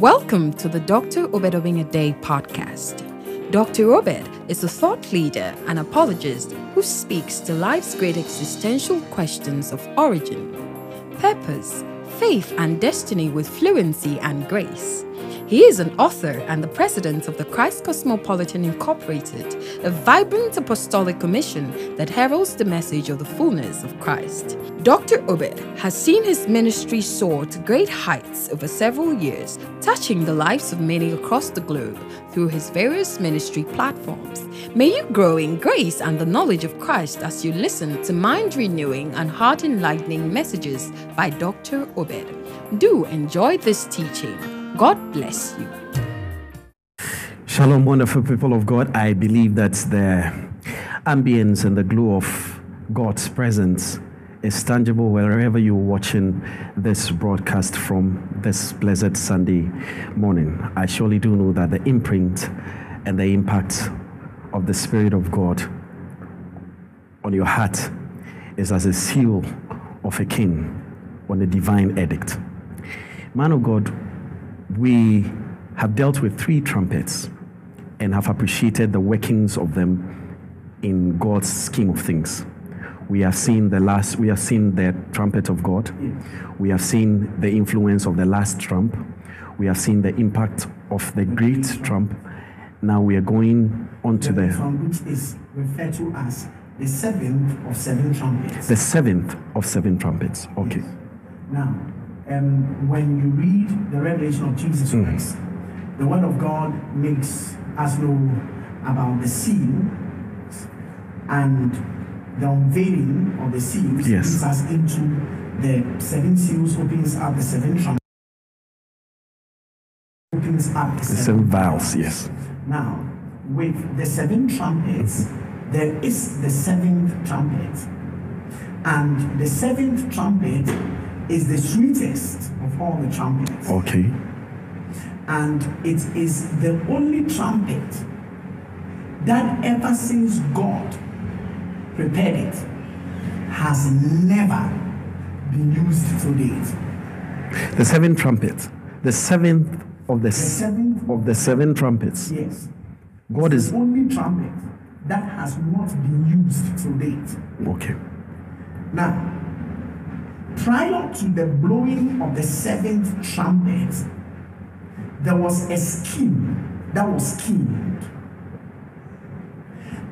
Welcome to the Dr. Obed Day podcast. Dr. Obed is a thought leader and apologist who speaks to life's great existential questions of origin, purpose, faith, and destiny with fluency and grace. He is an author and the president of the Christ Cosmopolitan Incorporated, a vibrant apostolic commission that heralds the message of the fullness of Christ. Dr. Obed has seen his ministry soar to great heights over several years, touching the lives of many across the globe through his various ministry platforms. May you grow in grace and the knowledge of Christ as you listen to mind renewing and heart enlightening messages by Dr. Obed. Do enjoy this teaching. God bless you. Shalom, wonderful people of God. I believe that the ambience and the glow of God's presence is tangible wherever you're watching this broadcast from this blessed Sunday morning. I surely do know that the imprint and the impact of the Spirit of God on your heart is as a seal of a king on a divine edict. Man of God, we have dealt with three trumpets and have appreciated the workings of them in God's scheme of things. We have seen the last, we have seen the trumpet of God. We have seen the influence of the last trump. We have seen the impact of the great trump. Now we are going on to the, trump which is referred to as the seventh of seven trumpets. the seventh of seven trumpets. Okay. Now, um, when you read the revelation of Jesus Mm. Christ, the Word of God makes us know about the seal and the unveiling of the seals Yes. leads us into the seven seals, opens up the seven trumpets, opens up the, The seven vials, yes. Now, with the seven trumpets, there is the seventh trumpet. And the seventh trumpet is the sweetest of all the trumpets. Okay. And it is the only trumpet that ever since God prepared it has never been used to date. The seven trumpets. The seventh of the, The seventh, of the seven trumpets. yes, God the is only trumpet that has not been used to date. okay. Now, prior to the blowing of the seventh trumpet, there was a scheme that was schemed.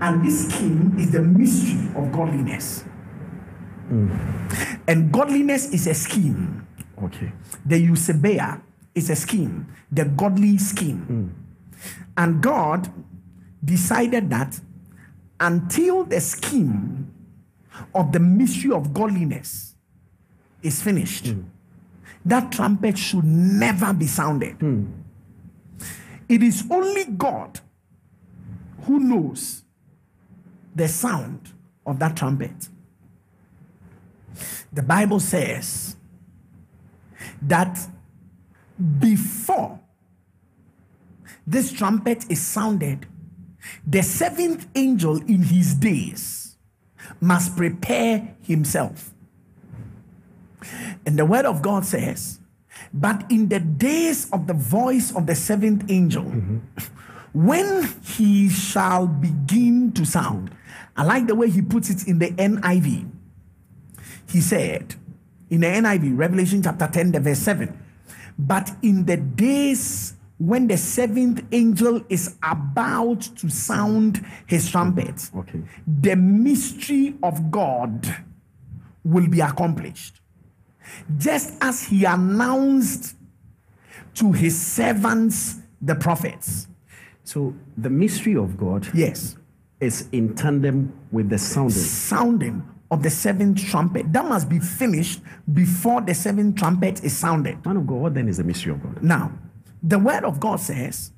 And this scheme is the mystery of godliness. Hmm. And godliness is a scheme. Okay. The Eusebeia is a scheme, the godly scheme. Hmm. And God decided that until the scheme of the mystery of godliness is finished, hmm. that trumpet should never be sounded. Hmm. It is only God who knows the sound of that trumpet. The Bible says that before this trumpet is sounded, the seventh angel in his days must prepare himself. And the word of God says, but in the days of the voice of the seventh angel, mm-hmm. when he shall begin to sound, I like the way he puts it in the NIV. He said in the NIV, Revelation chapter 10, the verse 7, but in the days when the seventh angel is about to sound his trumpet, Okay. the mystery of God will be accomplished. Just as he announced to his servants, the prophets. So the mystery of God Yes. is in tandem with the sounding. Sounding of the seventh trumpet. That must be finished before the seventh trumpet is sounded. Man of God, what then is the mystery of God? Now, the word of God says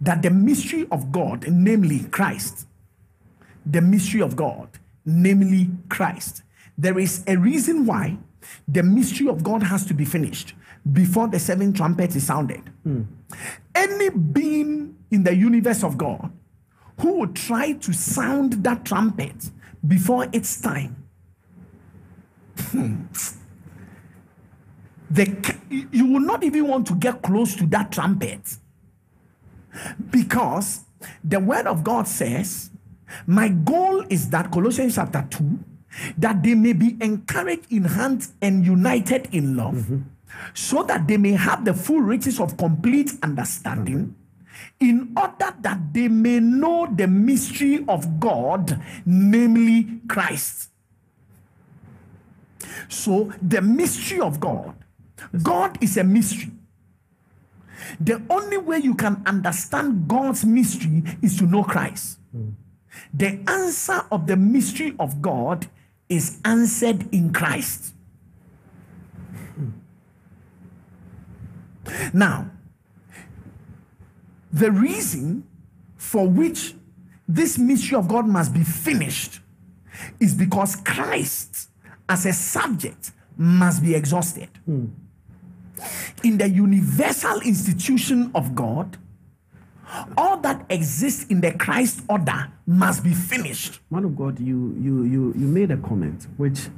that the mystery of God, namely Christ, the mystery of God, namely Christ, there is a reason why the mystery of God has to be finished before the seventh trumpet is sounded. Any being in the universe of God who would try to sound that trumpet before its time, hmm, the, you will not even want to get close to that trumpet because the word of God says, My goal is that Colossians chapter 2, that they may be encouraged in hand and united in love, mm-hmm. so that they may have the full riches of complete understanding. Mm-hmm. In order that they may know the mystery of God, namely Christ. So, the mystery of God, God is a mystery. The only way you can understand God's mystery is to know Christ. Mm. The answer of the mystery of God is answered in Christ. Now, the reason for which this mystery of God must be finished is because Christ, as a subject, must be exhausted hmm. in the universal institution of God, all that exists in the Christ order must be finished. Man of God, you you you you made a comment which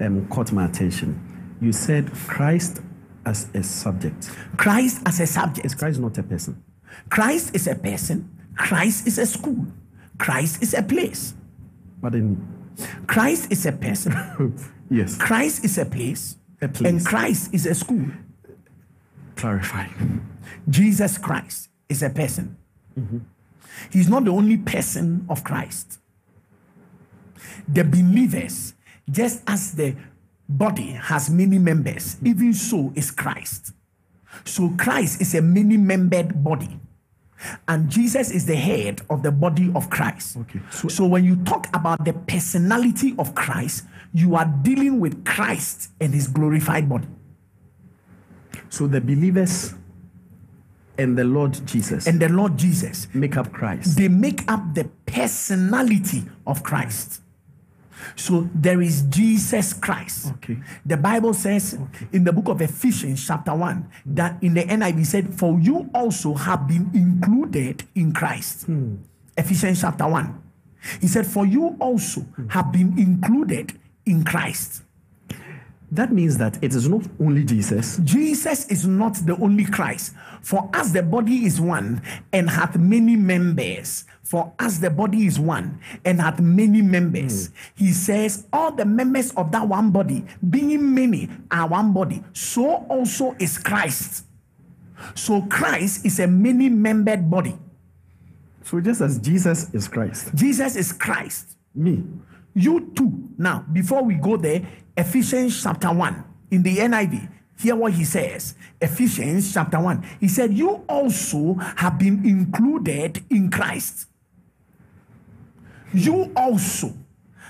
um, caught my attention. You said Christ as a subject. Christ as a subject. Christ is Christ not a person? Christ is a person. Christ is a school. Christ is a place. But in Christ is a person. yes, Christ is a place. A place. And Christ is a school. clarify. Jesus Christ is a person. Mm-hmm. He's not the only person of Christ. The believers, just as the body has many members, even so is Christ. So Christ is a many membered body. And Jesus is the head of the body of Christ. Okay. So, so when you talk about the personality of Christ, you are dealing with Christ and his glorified body. So the believers and the Lord Jesus And the Lord Jesus make up Christ. they make up the personality of Christ. So there is Jesus Christ. Okay. The Bible says in the book of Ephesians, chapter 1, that in the NIV said, For you also have been included in Christ. Hmm. Ephesians chapter 1. He said, For you also hmm. have been included in Christ. That means that it is not only Jesus, Jesus is not the only Christ. For us, the body is one and hath many members. For us, the body is one and hath many members. Hmm. He says, All the members of that one body, being many, are one body. So also is Christ. So Christ is a many membered body. so just as Jesus is Christ, Jesus is Christ. me, You too. Now, before we go there, Ephesians chapter 1 in the NIV, hear what he says. Ephesians chapter 1. He said, You also have been included in Christ. You also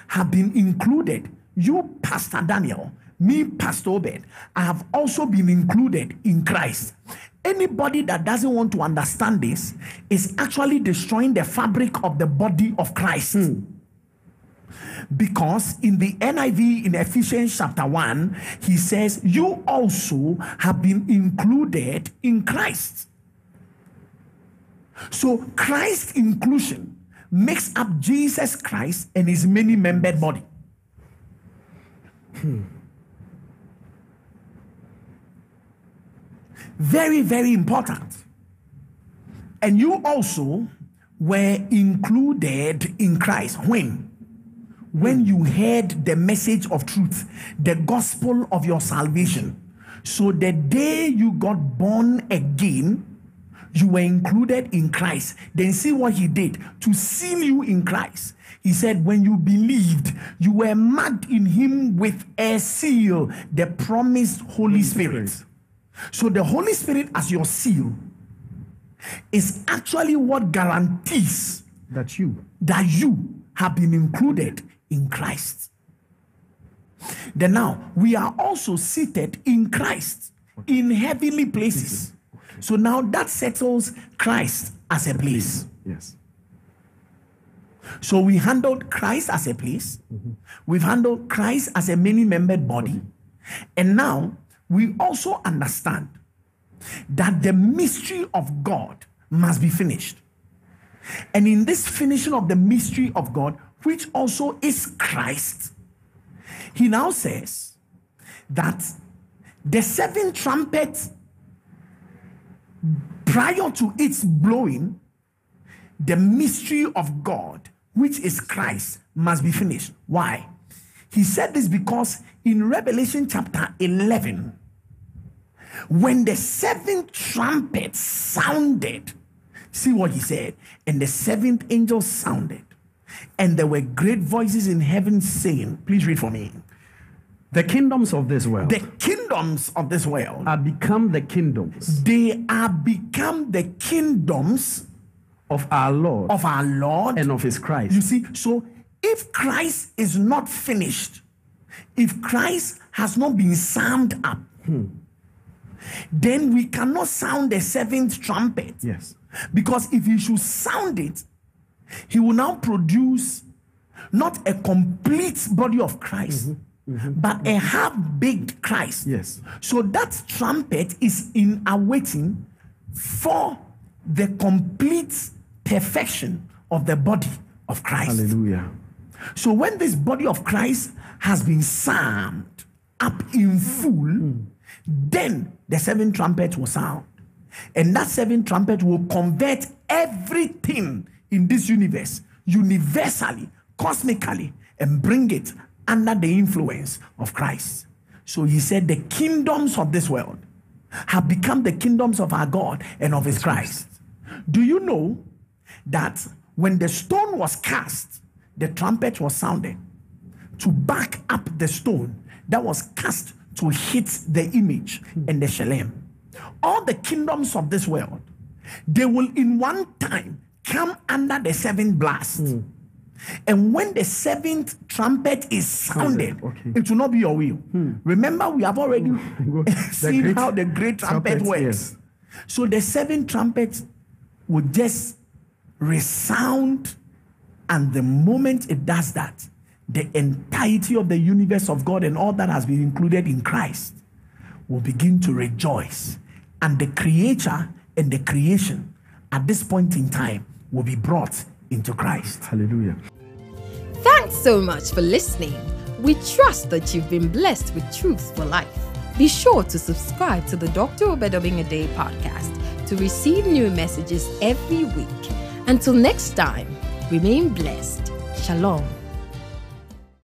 have been included. You, Pastor Daniel, me, Pastor Obed, I have also been included in Christ. Anybody that doesn't want to understand this is actually destroying the fabric of the body of Christ. Hmm. Because in the NIV in Ephesians chapter 1, he says, You also have been included in Christ. So Christ inclusion makes up Jesus Christ and his many membered body. Hmm. Very, very important. And you also were included in Christ. When? When hmm. you heard the message of truth, the gospel of your salvation. So the day you got born again, you were included in Christ. Then see what he did to seal you in Christ. He said, when you believed, you were marked in him with a seal, the promised Holy Spirit. So the Holy Spirit as your seal is actually what guarantees that you. that you have been included in Christ. Then now we are also seated in Christ in heavenly places. So now that settles Christ as a place. Yes. So we handled Christ as a place, mm-hmm. we've handled Christ as a many membered body, mm-hmm. and now we also understand that the mystery of God must be finished. And in this finishing of the mystery of God, which also is Christ, he now says that the seventh trumpet, prior to its blowing, the mystery of God, which is Christ, must be finished. Why? He said this because in Revelation chapter 11, when the seventh trumpet sounded, see what he said, and the seventh angel sounded, and there were great voices in heaven saying, Please read for me. The kingdoms of this world The kingdoms of this world, are become the kingdoms they are become the kingdoms of our Lord of our Lord and of his Christ. You see, so if Christ is not finished, if Christ has not been summed up, hmm. then we cannot sound the seventh trumpet. Yes. Because if he should sound it, he will now produce not a complete body of Christ, mm-hmm. Mm-hmm. but a half baked Christ. Yes. So that trumpet is in awaiting for the complete perfection of the body of Christ. Hallelujah. So when this body of Christ has been sound up in full, hmm. then the seventh trumpet will sound. And that seventh trumpet will convert everything in this universe universally, cosmically, and bring it under the influence of Christ. So he said, The kingdoms of this world have become the kingdoms of our God and of his Christ. Do you know that when the stone was cast, the trumpet was sounded to back up the stone that was cast to hit the image and the shalem. All the kingdoms of this world, they will in one time come under the seventh blast. Hmm. And when the seventh trumpet is sounded, okay. it will not be your will. Hmm. Remember, we have already seen great how the great trumpet, trumpet, works. yes. So the seventh trumpet will just resound, and the moment it does that, the entirety of the universe of God and all that has been included in Christ will begin to rejoice. And the creator and the creation at this point in time will be brought into Christ. Hallelujah. Thanks so much for listening. We trust that you've been blessed with truth for life. Be sure to subscribe to the Dr. Obed Obeng-Addae podcast to receive new messages every week. Until next time, remain blessed. Shalom.